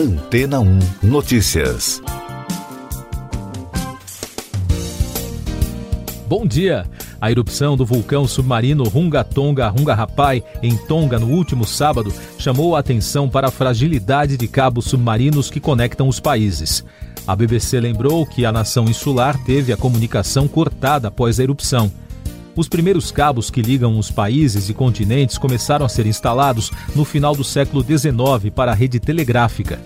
Antena 1 Notícias. Bom dia! A erupção do vulcão submarino Runga Tonga Runga Rapai, em Tonga, no último sábado, chamou a atenção para a fragilidade de cabos submarinos que conectam os países. A BBC lembrou que a nação insular teve a comunicação cortada após a erupção. Os primeiros cabos que ligam os países e continentes começaram a ser instalados no final do século XIX para a rede telegráfica.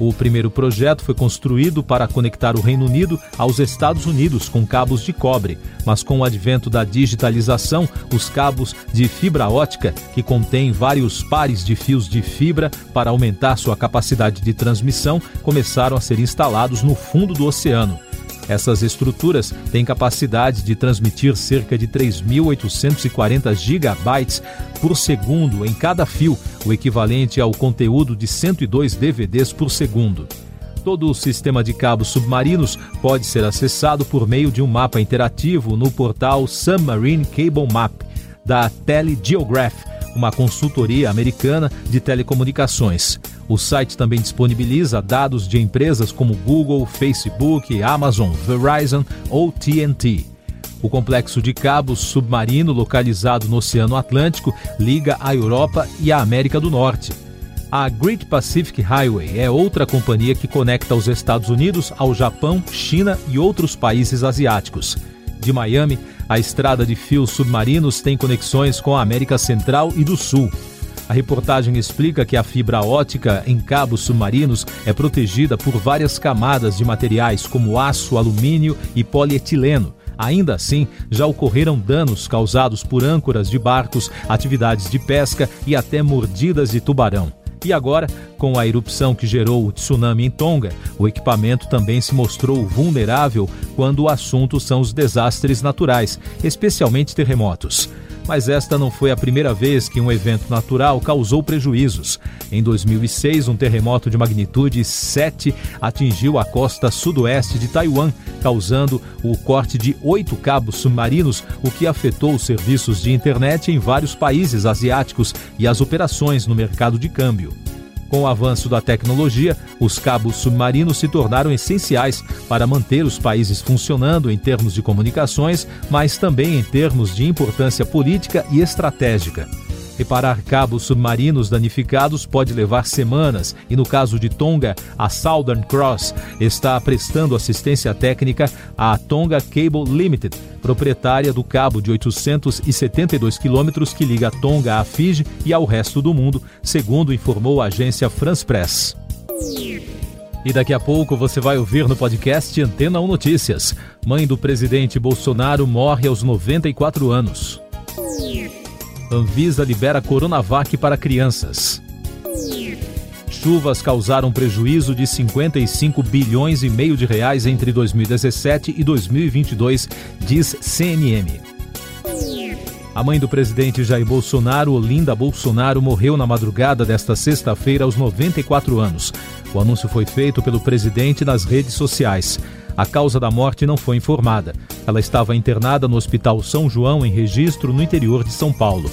O primeiro projeto foi construído para conectar o Reino Unido aos Estados Unidos com cabos de cobre, mas com o advento da digitalização, os cabos de fibra ótica, que contêm vários pares de fios de fibra para aumentar sua capacidade de transmissão, começaram a ser instalados no fundo do oceano. Essas estruturas têm capacidade de transmitir cerca de 3.840 gigabytes por segundo em cada fio, o equivalente ao conteúdo de 102 DVDs por segundo. Todo o sistema de cabos submarinos pode ser acessado por meio de um mapa interativo no portal Submarine Cable Map da Telegeograph, uma consultoria americana de telecomunicações. O site também disponibiliza dados de empresas como Google, Facebook, Amazon, Verizon ou TNT. O complexo de cabos submarino localizado no Oceano Atlântico liga a Europa e a América do Norte. A Great Pacific Highway é outra companhia que conecta os Estados Unidos ao Japão, China e outros países asiáticos. De Miami, a estrada de fios submarinos tem conexões com a América Central e do Sul. A reportagem explica que a fibra ótica em cabos submarinos é protegida por várias camadas de materiais como aço, alumínio e polietileno. Ainda assim, já ocorreram danos causados por âncoras de barcos, atividades de pesca e até mordidas de tubarão. E agora, com a erupção que gerou o tsunami em Tonga, o equipamento também se mostrou vulnerável quando o assunto são os desastres naturais, especialmente terremotos mas esta não foi a primeira vez que um evento natural causou prejuízos. Em 2006, um terremoto de magnitude 7 atingiu a costa sudoeste de Taiwan, causando o corte de oito cabos submarinos, o que afetou os serviços de internet em vários países asiáticos e as operações no mercado de câmbio. Com o avanço da tecnologia, os cabos submarinos se tornaram essenciais para manter os países funcionando em termos de comunicações, mas também em termos de importância política e estratégica. Reparar cabos submarinos danificados pode levar semanas e, no caso de Tonga, a Southern Cross está prestando assistência técnica à Tonga Cable Limited, proprietária do cabo de 872 quilômetros que liga Tonga à Fiji e ao resto do mundo, segundo informou a agência France Press. E daqui a pouco você vai ouvir no podcast Antena 1 Notícias. Mãe do presidente Bolsonaro morre aos 94 anos. Anvisa libera Coronavac para crianças. Chuvas causaram prejuízo de 55 bilhões e meio de reais entre 2017 e 2022, diz CNM. A mãe do presidente Jair Bolsonaro, Olinda Bolsonaro, morreu na madrugada desta sexta-feira aos 94 anos. O anúncio foi feito pelo presidente nas redes sociais. A causa da morte não foi informada. Ela estava internada no Hospital São João, em registro, no interior de São Paulo.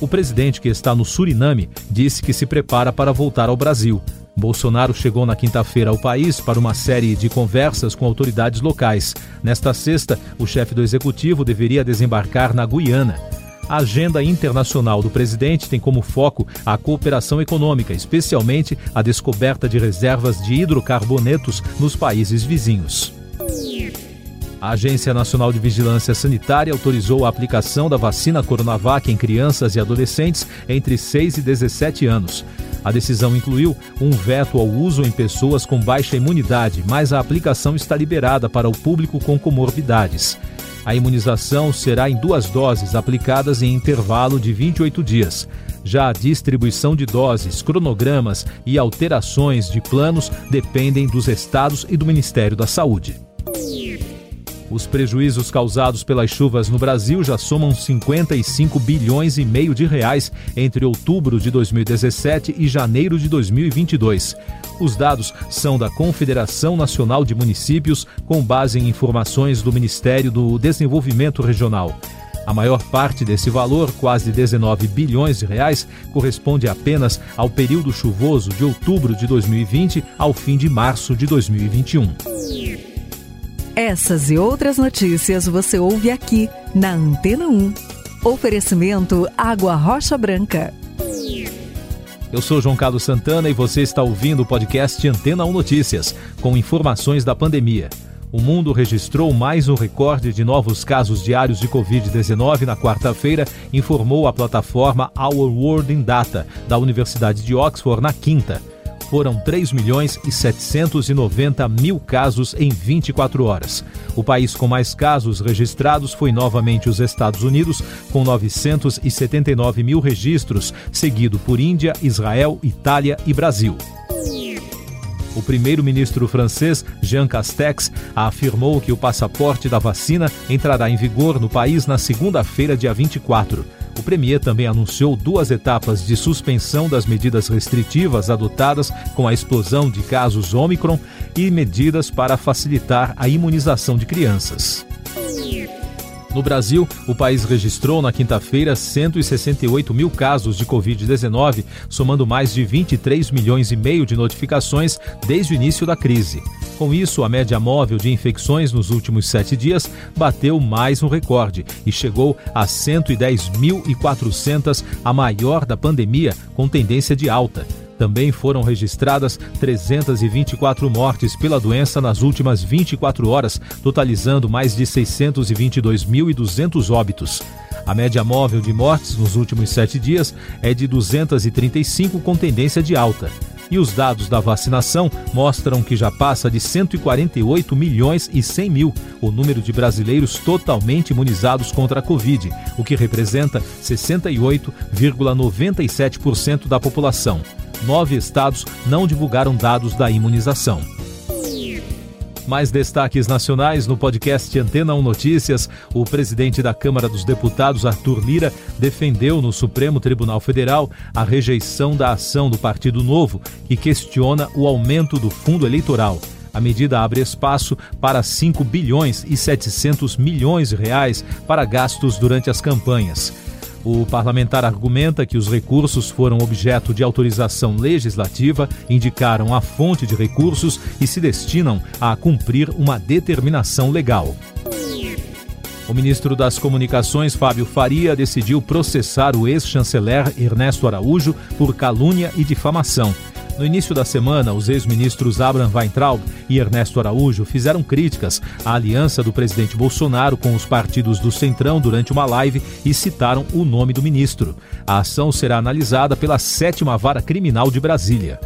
O presidente, que está no Suriname, disse que se prepara para voltar ao Brasil. Bolsonaro chegou na quinta-feira ao país para uma série de conversas com autoridades locais. Nesta sexta, o chefe do executivo deveria desembarcar na Guiana. A agenda internacional do presidente tem como foco a cooperação econômica, especialmente a descoberta de reservas de hidrocarbonetos nos países vizinhos. A Agência Nacional de Vigilância Sanitária autorizou a aplicação da vacina Coronavac em crianças e adolescentes entre 6 e 17 anos. A decisão incluiu um veto ao uso em pessoas com baixa imunidade, mas a aplicação está liberada para o público com comorbidades. A imunização será em duas doses aplicadas em intervalo de 28 dias. Já a distribuição de doses, cronogramas e alterações de planos dependem dos estados e do Ministério da Saúde. Os prejuízos causados pelas chuvas no Brasil já somam 55 bilhões e meio de reais entre outubro de 2017 e janeiro de 2022. Os dados são da Confederação Nacional de Municípios, com base em informações do Ministério do Desenvolvimento Regional. A maior parte desse valor, quase 19 bilhões de reais, corresponde apenas ao período chuvoso de outubro de 2020 ao fim de março de 2021. Essas e outras notícias você ouve aqui na Antena 1. Oferecimento Água Rocha Branca. Eu sou João Carlos Santana e você está ouvindo o podcast Antena 1 Notícias, com informações da pandemia o mundo registrou mais um recorde de novos casos diários de Covid-19 na quarta-feira, informou a plataforma Our World in Data, da Universidade de Oxford, na quinta. Foram 3 milhões e 790 mil casos em 24 horas. O país com mais casos registrados foi novamente os Estados Unidos, com 979 mil registros, seguido por Índia, Israel, Itália e Brasil. O primeiro-ministro francês, Jean Castex, afirmou que o passaporte da vacina entrará em vigor no país na segunda-feira, dia 24. O premier também anunciou duas etapas de suspensão das medidas restritivas adotadas com a explosão de casos Omicron e medidas para facilitar a imunização de crianças. No Brasil, o país registrou na quinta-feira 168 mil casos de Covid-19, somando mais de 23 milhões e meio de notificações desde o início da crise. Com isso, a média móvel de infecções nos últimos sete dias bateu mais um recorde e chegou a 110.400, a maior da pandemia, com tendência de alta. Também foram registradas 324 mortes pela doença nas últimas 24 horas, totalizando mais de 622.200 óbitos. A média móvel de mortes nos últimos sete dias é de 235, com tendência de alta. E os dados da vacinação mostram que já passa de 148 milhões e 100 mil o número de brasileiros totalmente imunizados contra a Covid, o que representa 68,97% da população nove estados não divulgaram dados da imunização. Mais destaques nacionais no podcast Antena 1 Notícias. O presidente da Câmara dos Deputados, Arthur Lira, defendeu no Supremo Tribunal Federal a rejeição da ação do Partido Novo, que questiona o aumento do fundo eleitoral. A medida abre espaço para 5 bilhões e 700 milhões de reais para gastos durante as campanhas. O parlamentar argumenta que os recursos foram objeto de autorização legislativa, indicaram a fonte de recursos e se destinam a cumprir uma determinação legal. O ministro das Comunicações, Fábio Faria, decidiu processar o ex-chanceler Ernesto Araújo por calúnia e difamação. No início da semana, os ex-ministros Abraham Weintraub e Ernesto Araújo fizeram críticas à aliança do presidente Bolsonaro com os partidos do Centrão durante uma live e citaram o nome do ministro. A ação será analisada pela sétima vara criminal de Brasília.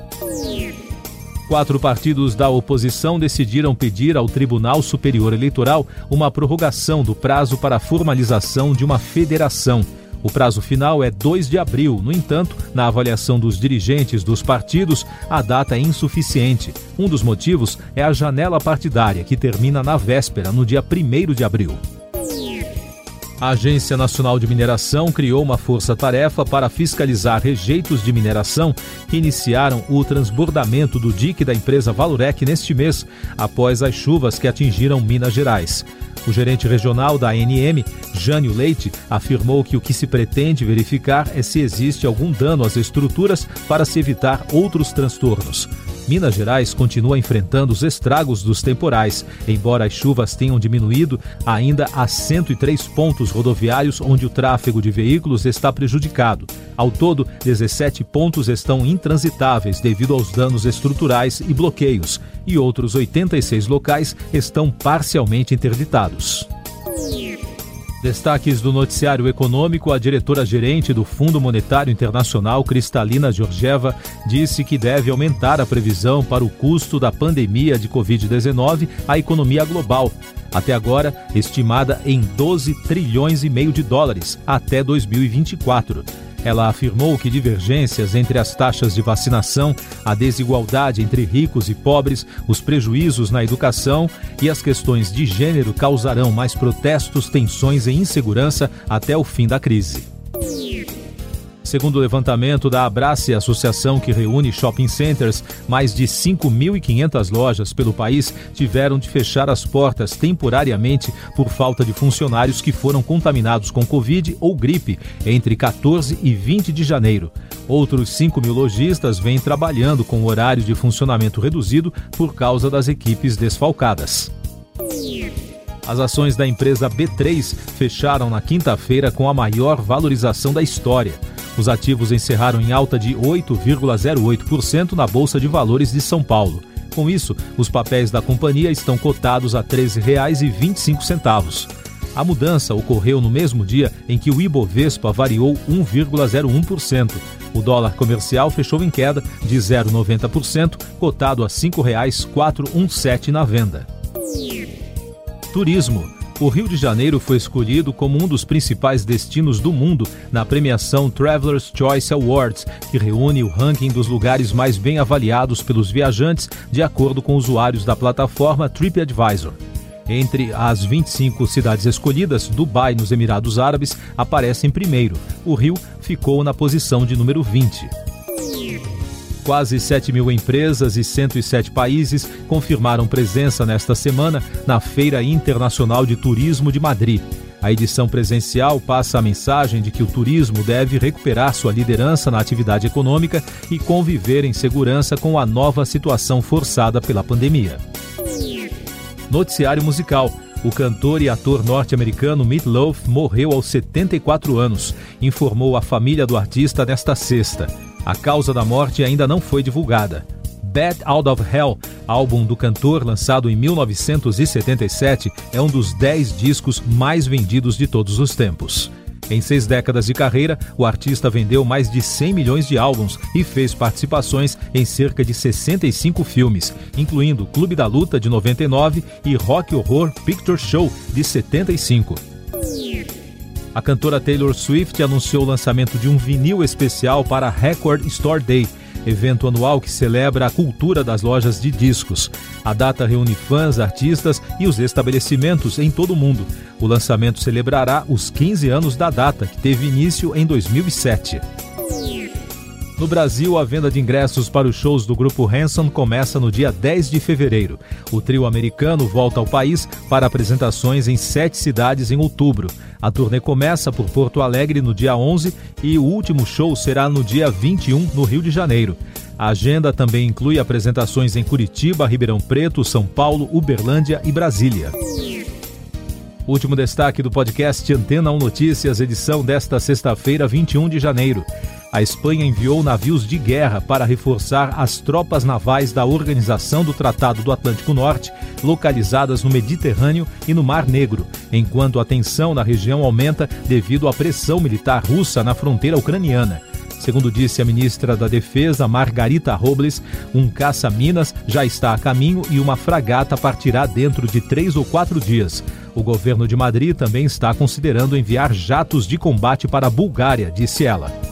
Quatro partidos da oposição decidiram pedir ao Tribunal Superior Eleitoral uma prorrogação do prazo para a formalização de uma federação. O prazo final é 2 de abril. No entanto, na avaliação dos dirigentes dos partidos, a data é insuficiente. Um dos motivos é a janela partidária, que termina na véspera, no dia 1 de abril. A Agência Nacional de Mineração criou uma força-tarefa para fiscalizar rejeitos de mineração que iniciaram o transbordamento do dique da empresa Valorec neste mês, após as chuvas que atingiram Minas Gerais. O gerente regional da ANM, Jânio Leite, afirmou que o que se pretende verificar é se existe algum dano às estruturas para se evitar outros transtornos. Minas Gerais continua enfrentando os estragos dos temporais. Embora as chuvas tenham diminuído, ainda há 103 pontos rodoviários onde o tráfego de veículos está prejudicado. Ao todo, 17 pontos estão intransitáveis devido aos danos estruturais e bloqueios, e outros 86 locais estão parcialmente interditados. Destaques do noticiário econômico: a diretora-gerente do Fundo Monetário Internacional, Cristalina Georgieva, disse que deve aumentar a previsão para o custo da pandemia de Covid-19 à economia global. Até agora, estimada em 12 trilhões e meio de dólares até 2024. Ela afirmou que divergências entre as taxas de vacinação, a desigualdade entre ricos e pobres, os prejuízos na educação e as questões de gênero causarão mais protestos, tensões e insegurança até o fim da crise. Segundo o levantamento da Abrace, associação que reúne shopping centers, mais de 5.500 lojas pelo país tiveram de fechar as portas temporariamente por falta de funcionários que foram contaminados com Covid ou gripe entre 14 e 20 de janeiro. Outros 5 mil lojistas vêm trabalhando com horário de funcionamento reduzido por causa das equipes desfalcadas. As ações da empresa B3 fecharam na quinta-feira com a maior valorização da história. Os ativos encerraram em alta de 8,08% na Bolsa de Valores de São Paulo. Com isso, os papéis da companhia estão cotados a R$ 13,25. A mudança ocorreu no mesmo dia em que o Ibovespa variou 1,01%. O dólar comercial fechou em queda de 0,90%, cotado a R$ 5,417 na venda. Turismo. O Rio de Janeiro foi escolhido como um dos principais destinos do mundo na premiação Travelers Choice Awards, que reúne o ranking dos lugares mais bem avaliados pelos viajantes, de acordo com usuários da plataforma TripAdvisor. Entre as 25 cidades escolhidas, Dubai, nos Emirados Árabes, aparece em primeiro. O Rio ficou na posição de número 20. Quase 7 mil empresas e 107 países confirmaram presença nesta semana na Feira Internacional de Turismo de Madrid. A edição presencial passa a mensagem de que o turismo deve recuperar sua liderança na atividade econômica e conviver em segurança com a nova situação forçada pela pandemia. Noticiário musical. O cantor e ator norte-americano Meat Loaf morreu aos 74 anos, informou a família do artista nesta sexta. A causa da morte ainda não foi divulgada. Bad Out of Hell, álbum do cantor lançado em 1977, é um dos 10 discos mais vendidos de todos os tempos. Em seis décadas de carreira, o artista vendeu mais de 100 milhões de álbuns e fez participações em cerca de 65 filmes, incluindo Clube da Luta de 99 e Rock Horror Picture Show de 75. A cantora Taylor Swift anunciou o lançamento de um vinil especial para a Record Store Day, evento anual que celebra a cultura das lojas de discos. A data reúne fãs, artistas e os estabelecimentos em todo o mundo. O lançamento celebrará os 15 anos da data, que teve início em 2007. No Brasil, a venda de ingressos para os shows do grupo Hanson começa no dia 10 de fevereiro. O trio americano volta ao país para apresentações em sete cidades em outubro. A turnê começa por Porto Alegre no dia 11 e o último show será no dia 21 no Rio de Janeiro. A agenda também inclui apresentações em Curitiba, Ribeirão Preto, São Paulo, Uberlândia e Brasília. Último destaque do podcast Antena 1 Notícias, edição desta sexta-feira, 21 de janeiro a Espanha enviou navios de guerra para reforçar as tropas navais da Organização do Tratado do Atlântico Norte, localizadas no Mediterrâneo e no Mar Negro, enquanto a tensão na região aumenta devido à pressão militar russa na fronteira ucraniana. Segundo disse a ministra da Defesa, Margarita Robles, um caça-minas já está a caminho e uma fragata partirá dentro de três ou quatro dias. O governo de Madrid também está considerando enviar jatos de combate para a Bulgária, disse ela.